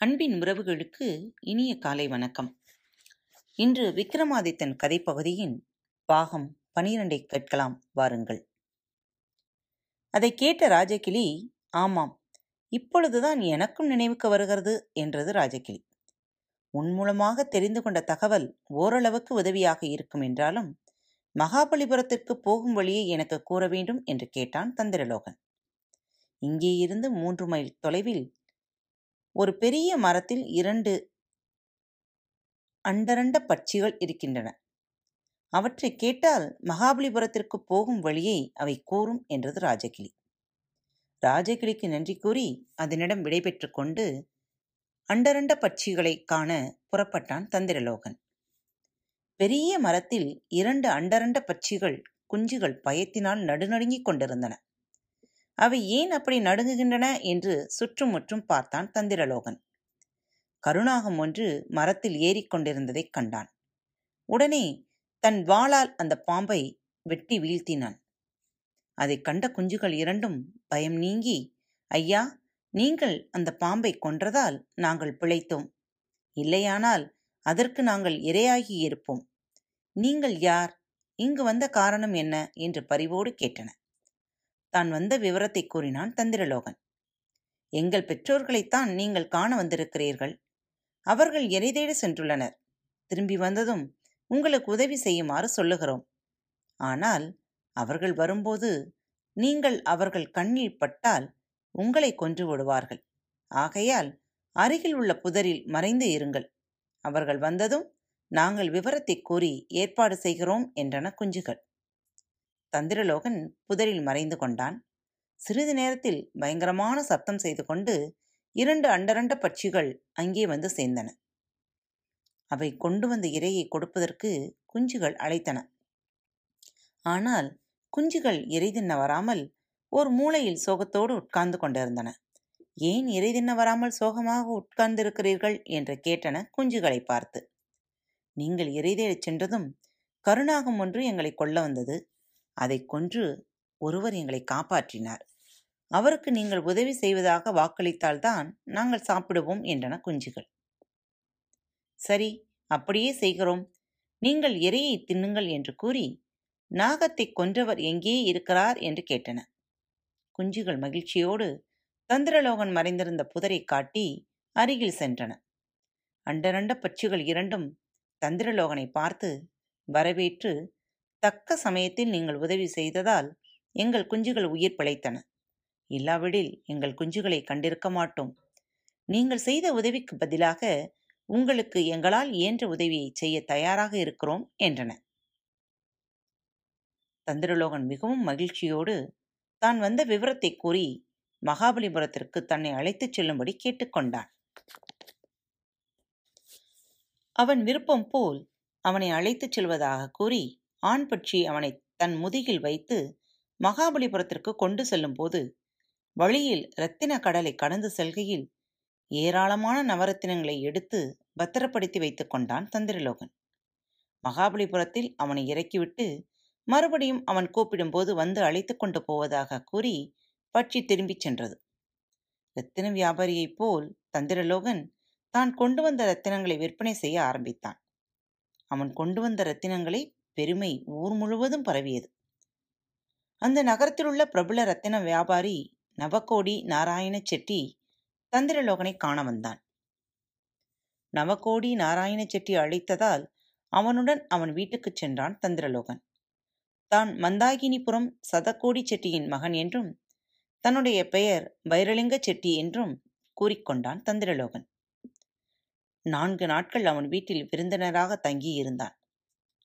அன்பின் உறவுகளுக்கு இனிய காலை வணக்கம். இன்று விக்ரமாதித்தன் கதைப்பகுதியின் பாகம் பனிரெண்டை கேட்கலாம் வாருங்கள். அதை கேட்ட ராஜகிளி ஆமாம் இப்பொழுதுதான் எனக்கும் நினைவுக்கு வருகிறது என்றது ராஜகிளி. உன் மூலமாக தெரிந்து கொண்ட தகவல் ஓரளவுக்கு உதவியாக இருக்கும் என்றாலும் மகாபலிபுரத்திற்கு போகும் வழியை எனக்கு கூற வேண்டும் என்று கேட்டான் தந்திரலோகன். இங்கே இருந்து மூன்று மைல் தொலைவில் ஒரு பெரிய மரத்தில் இரண்டு அண்டரண்ட பட்சிகள் இருக்கின்றன. அவற்றை கேட்டால் மகாபலிபுரத்திற்கு போகும் வழியை அவை கூறும் என்றது ராஜகிளி. ராஜகிளிக்கு நன்றி கூறி அதனிடம் விடைபெற்று கொண்டு அண்டரண்ட பட்சிகளை காண புறப்பட்டான் தந்திரலோகன். பெரிய மரத்தில் இரண்டு அண்டரண்ட பட்சிகள் குஞ்சுகள் பயத்தினால் நடுநடுங்கிக் கொண்டிருந்தன. அவை ஏன் அப்படி நடுங்குகின்றன? என்று சுற்றுமுற்றும் பார்த்தான் தந்திரலோகன். கருணாகம் ஒன்று மரத்தில் ஏறிக்கொண்டிருந்ததைக் கண்டான். உடனே தன் வாளால் அந்த பாம்பை வெட்டி வீழ்த்தினான். அதைக் கண்ட குஞ்சுகள் இரண்டும் பயம் நீங்கி ஐயா நீங்கள் அந்த பாம்பை கொன்றதால் நாங்கள் பிழைத்தோம். இல்லையானால் அதற்கு நாங்கள் இரையாகி இருப்போம். நீங்கள் யார்? இங்கு வந்த காரணம் என்ன? என்று பரிவோடு கேட்டன. தான் வந்த விவரத்தை கூறினான் தந்திரலோகன். எங்கள் பெற்றோர்களைத்தான் நீங்கள் காண வந்திருக்கிறீர்கள். அவர்கள் எரிதேட சென்றுள்ளனர். திரும்பி வந்ததும் உங்களுக்கு உதவி செய்யுமாறு சொல்லுகிறோம். ஆனால் அவர்கள் வரும்போது நீங்கள் அவர்கள் கண்ணில் பட்டால் உங்களை கொன்று விடுவார்கள். ஆகையால் அருகில் உள்ள புதரில் மறைந்து இருங்கள். அவர்கள் வந்ததும் நாங்கள் விவரத்தை கூறி ஏற்பாடு செய்கிறோம் என்றன குஞ்சுகள். தந்திரலோகன் புதரில் மறைந்து கொண்டான். சிறிது நேரத்தில் பயங்கரமான சத்தம் செய்து கொண்டு இரண்டு அண்டரண்ட பட்சிகள் அங்கே வந்து சேர்ந்தன. அவை கொண்டு வந்த இரையை கொடுப்பதற்கு குஞ்சுகள் அழைத்தன. ஆனால் குஞ்சுகள் இறை தின்ன வராமல் ஒரு மூலையில் சோகத்தோடு உட்கார்ந்து கொண்டிருந்தன. ஏன் இறை தின்ன வராமல் சோகமாக உட்கார்ந்திருக்கிறீர்கள்? என்று கேட்டன குஞ்சுகளை பார்த்து. நீங்கள் இறைதேடச் சென்றதும் கருணாகம் ஒன்று எங்களை கொல்ல வந்தது. அதை கொன்று ஒருவர் எங்களை காப்பாற்றினார். அவருக்கு நீங்கள் உதவி செய்வதாக வாக்களித்தால்தான் நாங்கள் சாப்பிடுவோம் என்றன குஞ்சுகள். சரி அப்படியே செய்கிறோம். நீங்கள் இரையை தின்னுங்கள் என்று கூறி நாகத்தை கொன்றவர் எங்கே இருக்கிறார் என்று கேட்டன. குஞ்சுகள் மகிழ்ச்சியோடு தந்திரலோகன் மறைந்திருந்த புதரை காட்டி அருகில் சென்றன. அண்டரண்ட பட்சிகள் இரண்டும் தந்திரலோகனை பார்த்து வரவேற்று தக்க சமயத்தில் நீங்கள் உதவி செய்ததால் எங்கள் குஞ்சுகள் உயிர் பிழைத்தன. இல்லாவிடில் எங்கள் குஞ்சுகளை கண்டிருக்க மாட்டோம். நீங்கள் செய்த உதவிக்கு பதிலாக உங்களுக்கு எங்களால் இயன்ற உதவியை செய்ய தயாராக இருக்கிறோம் என்றன. சந்திரலோகன் மிகவும் மகிழ்ச்சியோடு தான் வந்த விவரத்தை கூறி மகாபலிபுரத்திற்கு தன்னை அழைத்துச் செல்லும்படி கேட்டுக்கொண்டான் அவன் விருப்பம் போல் அவனை அழைத்துச் செல்வதாக கூறி ஆண் பட்சி அவனை தன் முதுகில் வைத்து மகாபலிபுரத்திற்கு கொண்டு செல்லும்போது வழியில் இரத்தின கடலை கடந்து செல்கையில் ஏராளமான நவரத்தினங்களை எடுத்து பத்திரப்படுத்தி வைத்துக் கொண்டான் தந்திரலோகன். மகாபலிபுரத்தில் அவனை இறக்கிவிட்டு மறுபடியும் அவன் கூப்பிடும்போது வந்து அழைத்து கொண்டு போவதாக கூறி பட்சி திரும்பிச் சென்றது. ரத்தின வியாபாரியைப் போல் தந்திரலோகன் தான் கொண்டு வந்த ரத்தினங்களை விற்பனை செய்ய ஆரம்பித்தான். அவன் கொண்டு வந்த ரத்தினங்களை பெருமை ஊர் முழுவதும் பரவியது. அந்த நகரத்திலுள்ள பிரபல ரத்தின வியாபாரி நவகோடி நாராயண செட்டி தந்திரலோகனை காண வந்தான். நவகோடி நாராயண செட்டி அழைத்ததால் அவனுடன் அவன் வீட்டுக்குச் சென்றான் தந்திரலோகன் தான் மந்தாகினிபுரம் சதகோடி செட்டியின் மகன் என்றும் தன்னுடைய பெயர் வைரலிங்க செட்டி என்றும் கூறிக்கொண்டான் தந்திரலோகன் நான்கு நாட்கள் அவன் வீட்டில் விருந்தினராக தங்கியிருந்தான்.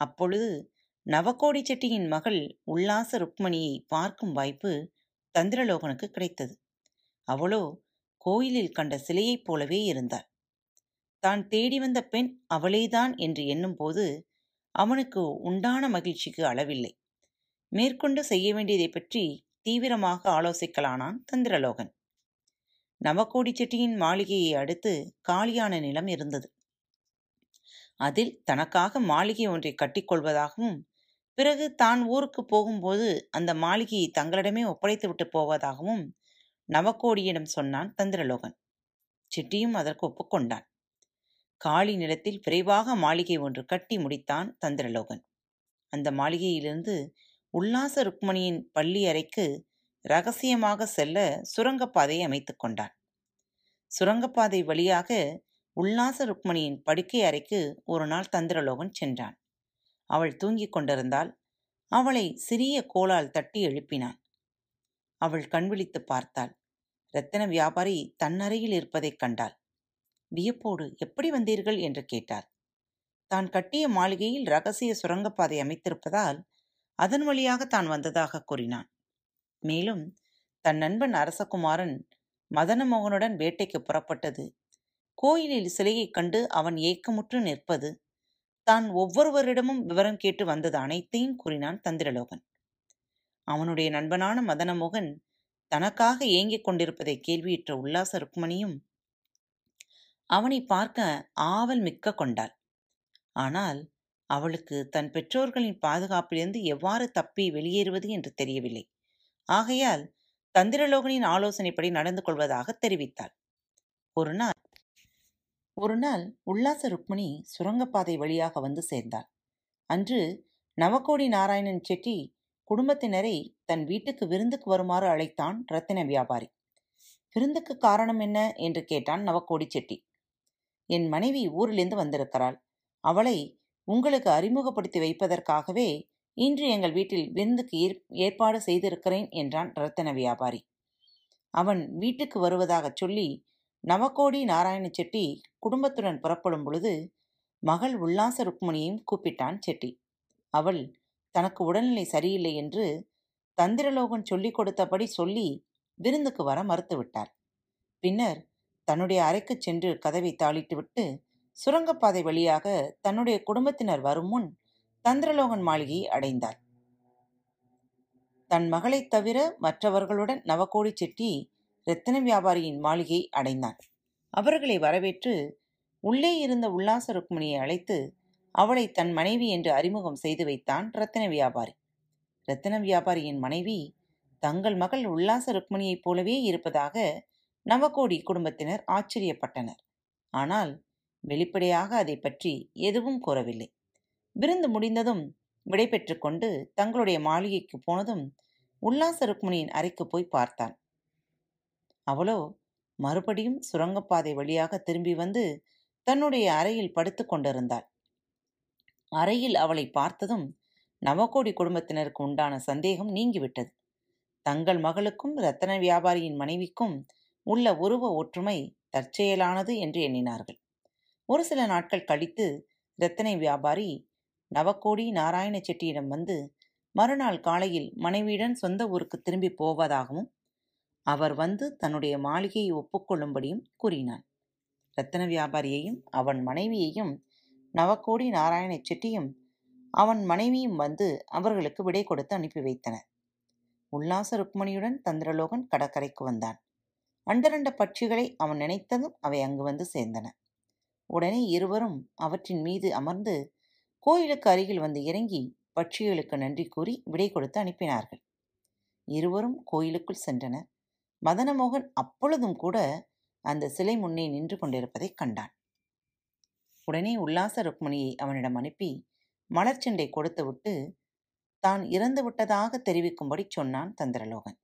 அப்பொழுது நவகோடி செட்டியின் மகள் உல்லாச ருக்மணியை பார்க்கும் வாய்ப்பு தந்திரலோகனுக்கு கிடைத்தது. அவளோ கோயிலில் கண்ட சிலையைப் போலவே இருந்தாள். தான் தேடி வந்த பெண் அவளேதான் என்று எண்ணும்போது அவனுக்கு உண்டான மகிழ்ச்சிக்கு அளவில்லை. மேற்கொண்டு செய்ய வேண்டியதை பற்றி தீவிரமாக ஆலோசிக்கலானான் தந்திரலோகன். நவகோடி செட்டியின் மாளிகையை அடுத்து காலியான நிலம் இருந்தது. அதில் தனக்காக மாளிகை ஒன்றை கட்டிக்கொள்வதாகவும் பிறகு தான் ஊருக்கு போகும்போது அந்த மாளிகையை தங்களிடமே ஒப்படைத்து விட்டு போவதாகவும் நவக்கோடியிடம் சொன்னான் தந்திரலோகன். சிட்டியும் அதற்கு ஒப்புக்கொண்டான் காளி நிலத்தில் விரைவாக மாளிகை ஒன்று கட்டி முடித்தான் தந்திரலோகன். அந்த மாளிகையிலிருந்து உல்லாச ருக்மணியின் பள்ளி அறைக்கு ரகசியமாக செல்ல சுரங்கப்பாதை அமைத்து கொண்டான். சுரங்கப்பாதை வழியாக உல்லாச ருக்மணியின் படுக்கை அறைக்கு ஒரு நாள் தந்திரலோகன் சென்றான். அவள் தூங்கிக் கொண்டிருந்தால் அவளை சிறிய கோலால் தட்டி எழுப்பினான். அவள் கண்விழித்து பார்த்தாள். ரத்தின வியாபாரி தன்னறையில் இருப்பதைக் கண்டாள். வியப்போடு எப்படி வந்தீர்கள்? என்று கேட்டார். தான் கட்டிய மாளிகையில் ரகசிய சுரங்கப்பாதை அமைத்திருப்பதால் அதன் வழியாக தான் வந்ததாக கூறினான். மேலும் தன் நண்பன் அரசகுமாரன் மதனமோகனுடன் வேட்டைக்கு புறப்பட்டது கோயிலில் சிலையைக் கண்டு அவன் ஏக்கமுற்று நிற்பது. தான் ஒவ்வொருவரிடமும் விவரம் கேட்டு வந்தது அனைத்தையும் கூறினான் தந்திரலோகன். அவனுடைய நண்பனான மதனமோகன் தனக்காக ஏங்கிக் கொண்டிருப்பதை கேள்வியுற்ற உல்லாச ருக்மணியும் அவனை பார்க்க ஆவல் மிக்க கொண்டாள். ஆனால் அவளுக்கு தன் பெற்றோர்களின் பாதுகாப்பிலிருந்து எவ்வாறு தப்பி வெளியேறுவது என்று தெரியவில்லை. ஆகையால் தந்திரலோகனின் ஆலோசனைப்படி நடந்து கொள்வதாக தெரிவித்தாள். ஒரு நாள் ஒரு நாள் உல்லாச ருக்மிணி சுரங்கப்பாதை வழியாக வந்து சேர்ந்தாள். அன்று நவகோடி நாராயணன் செட்டி குடும்பத்தினரை தன் வீட்டுக்கு விருந்துக்கு வருமாறு அழைத்தான் ரத்தின வியாபாரி. விருந்துக்கு காரணம் என்ன? என்று கேட்டான் நவக்கோடி செட்டி. என் மனைவி ஊரிலிருந்து வந்திருக்கிறாள். அவளை உங்களுக்கு அறிமுகப்படுத்தி வைப்பதற்காகவே இன்று எங்கள் வீட்டில் விருந்துக்கு ஏற்பாடு செய்திருக்கிறேன் என்றான் ரத்தன வியாபாரி. அவன் வீட்டுக்கு வருவதாகச் சொல்லி நவகோடி நாராயண செட்டி குடும்பத்துடன் புறப்படும் பொழுது மகள் உல்லாச ருக்மணியையும் கூப்பிட்டான் செட்டி. அவள் தனக்கு உடல்நிலை சரியில்லை என்று தந்திரலோகன் சொல்லிக் கொடுத்தபடி சொல்லி விருந்துக்கு வர மறுத்துவிட்டார் பின்னர் தன்னுடைய அறைக்குச் சென்று கதவை தாளிட்டுவிட்டு சுரங்கப்பாதை வழியாக தன்னுடைய குடும்பத்தினர் வரும் முன் தந்திரலோகன் மாளிகையை அடைந்தார் தன் மகளைத் தவிர மற்றவர்களுடன் நவகோடி செட்டி ரத்தின வியாபாரியின் மாளிகை அடைந்தான். அவர்களை வரவேற்று உள்ளே இருந்த உல்லாச ருக்மிணியை அழைத்து அவளை தன் மனைவி என்று அறிமுகம் செய்து வைத்தான் ரத்தின வியாபாரி. ரத்தின வியாபாரியின் மனைவி தங்கள் மகள் உல்லாச ருக்மிணியைப் போலவே இருப்பதாக நவகோடி குடும்பத்தினர் ஆச்சரியப்பட்டனர். ஆனால் வெளிப்படையாக அதை பற்றி எதுவும் கூறவில்லை. விருந்து முடிந்ததும் விடைபெற்று கொண்டு தங்களுடைய மாளிகைக்கு போனதும் உல்லாச ருக்மிணியின் அறைக்கு போய் பார்த்தான். அவளோ மறுபடியும் சுரங்கப்பாதை வழியாக திரும்பி வந்து தன்னுடைய அறையில் படுத்து கொண்டிருந்தாள். அறையில் அவளை பார்த்ததும் நவகோடி குடும்பத்தினருக்கு உண்டான சந்தேகம் நீங்கிவிட்டது. தங்கள் மகளுக்கும் ரத்தன வியாபாரியின் மனைவிக்கும் உள்ள உருவ ஒற்றுமை தற்செயலானது என்று எண்ணினார்கள். ஒரு சில நாட்கள் கழித்து ரத்தனை வியாபாரி நவக்கோடி நாராயண செட்டியிடம் வந்து மறுநாள் காலையில் மனைவியுடன் சொந்த ஊருக்கு திரும்பி போவதாகவும் அவர் வந்து தன்னுடைய மாளிகையை ஒப்புக்கொள்ளும்படியும் கூறினான் ரத்தன வியாபாரியையும் அவன் மனைவியையும் நவக்கோடி நாராயண செட்டியும் அவன் மனைவியும் வந்து அவர்களுக்கு விடை கொடுத்து அனுப்பி வைத்தனர். உல்லாச ருக்மணியுடன் தந்திரலோகன் கடற்கரைக்கு வந்தான். அண்டரண்ட பட்சிகளை அவன் நினைத்ததும் அவை அங்கு வந்து சேர்ந்தன. உடனே இருவரும் அவற்றின் மீது அமர்ந்து கோயிலுக்கு அருகில் வந்து இறங்கி பட்சிகளுக்கு நன்றி கூறி விடை கொடுத்து அனுப்பினார்கள். இருவரும் கோயிலுக்குள் சென்றனர். மதனமோகன் அப்பொழுதும் கூட அந்த சிலை முன்னே நின்று கொண்டிருப்பதைக் கண்டான். உடனே உல்லாச ருக்மணியை அவனிடம் அனுப்பி மலர்ச்செண்டை கொடுத்துவிட்டு தான் இறந்து விட்டதாக தெரிவிக்கும்படி சொன்னான் தந்திரலோகன்.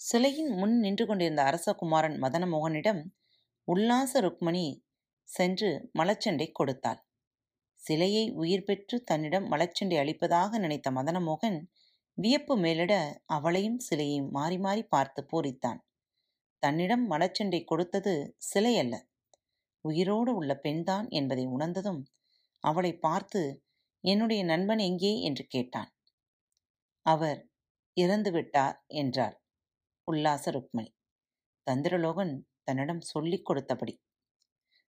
சிலையின் முன் நின்று கொண்டிருந்த அரசகுமாரன் மதனமோகனிடம் உல்லாச ருக்மணி சென்று மலச்சண்டை கொடுத்தாள். சிலையை உயிர் பெற்று தன்னிடம் மலச்சண்டை அளிப்பதாக நினைத்த மதனமோகன் வியப்பு மேலிட அவளையும் சிலையையும் மாறி மாறி பார்த்து பூரித்தான். தன்னிடம் மலச்சண்டை கொடுத்தது சிலை அல்ல. உயிரோடு உள்ள பெண்தான் என்பதை உணர்ந்ததும் அவளை பார்த்து என்னுடைய நண்பன் எங்கே? என்று கேட்டான். அவர் இறந்துவிட்டார் என்றார் உல்லாச ருக்மணி. தந்திரலோகன் தன்னிடம் சொல்லிக் கொடுத்தபடி.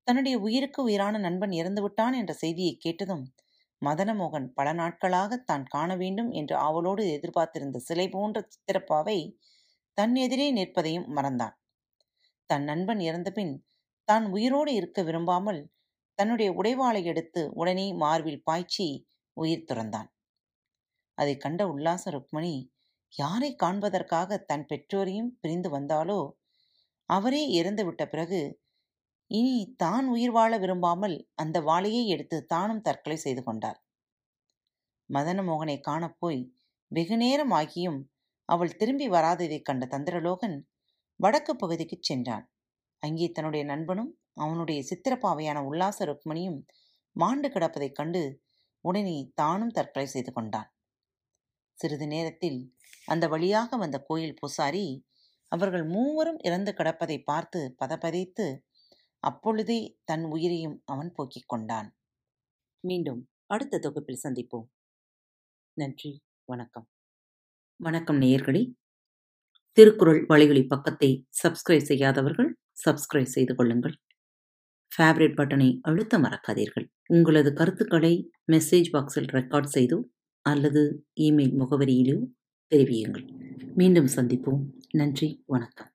தன்னுடைய உயிருக்கு உயிரான நண்பன் இறந்துவிட்டான் என்ற செய்தியை கேட்டதும் மதனமோகன் பல நாட்களாக தான் காண வேண்டும் என்று ஆவலோடு எதிர்பார்த்திருந்த சிலை போன்ற சித்திரப்பாவை தன் எதிரே நிற்பதையும் மறந்தான். தன் நண்பன் இறந்தபின் தான் உயிரோடு இருக்க விரும்பாமல் தன்னுடைய உடைவாளை எடுத்து உடனே மார்பில் பாய்ச்சி உயிர் துறந்தான். அதை கண்ட உல்லாச ருக்மணி யாரை காண்பதற்காக தன் பெற்றோரையும் பிரிந்து வந்தாலோ அவரே இறந்துவிட்ட பிறகு இனி தான் உயிர் வாழ விரும்பாமல் அந்த வாளையை எடுத்து தானும் தற்கொலை செய்து கொண்டாள். மதனமோகனை காணப்போய் வெகு நேரம் ஆகியும் அவள் திரும்பி வராததைக் கண்ட தந்திரலோகன் வடக்கு பகுதிக்குச் சென்றான். அங்கே தன்னுடைய நண்பனும் அவனுடைய சித்திரப்பாவையான உல்லாச ருக்மணியும் மாண்டு கிடப்பதைக் கண்டு உடனே தானும் தற்கொலை செய்து கொண்டான் சிறிது நேரத்தில் அந்த வழியாக வந்த கோயில் பூசாரி அவர்கள் மூவரும் இறந்து கிடப்பதை பார்த்து பதபதைத்து அப்பொழுதே தன் உயிரையும் அவன் போக்கிக் கொண்டான். மீண்டும் அடுத்த தொகுப்பில் சந்திப்போம். நன்றி வணக்கம். வணக்கம் நேயர்களே. திருக்குறள் வழிகளி பக்கத்தை சப்ஸ்கிரைப் செய்யாதவர்கள் சப்ஸ்கிரைப் செய்து கொள்ளுங்கள். ஃபேவரட் பட்டனை அழுத்த மறக்காதீர்கள். உங்களது கருத்துக்களை மெசேஜ் பாக்ஸில் ரெக்கார்ட் செய்தோ அல்லது இமெயில் முகவரியிலோ தெரிவியுங்கள். மீண்டும் சந்திப்போம். நன்றி வணக்கம்.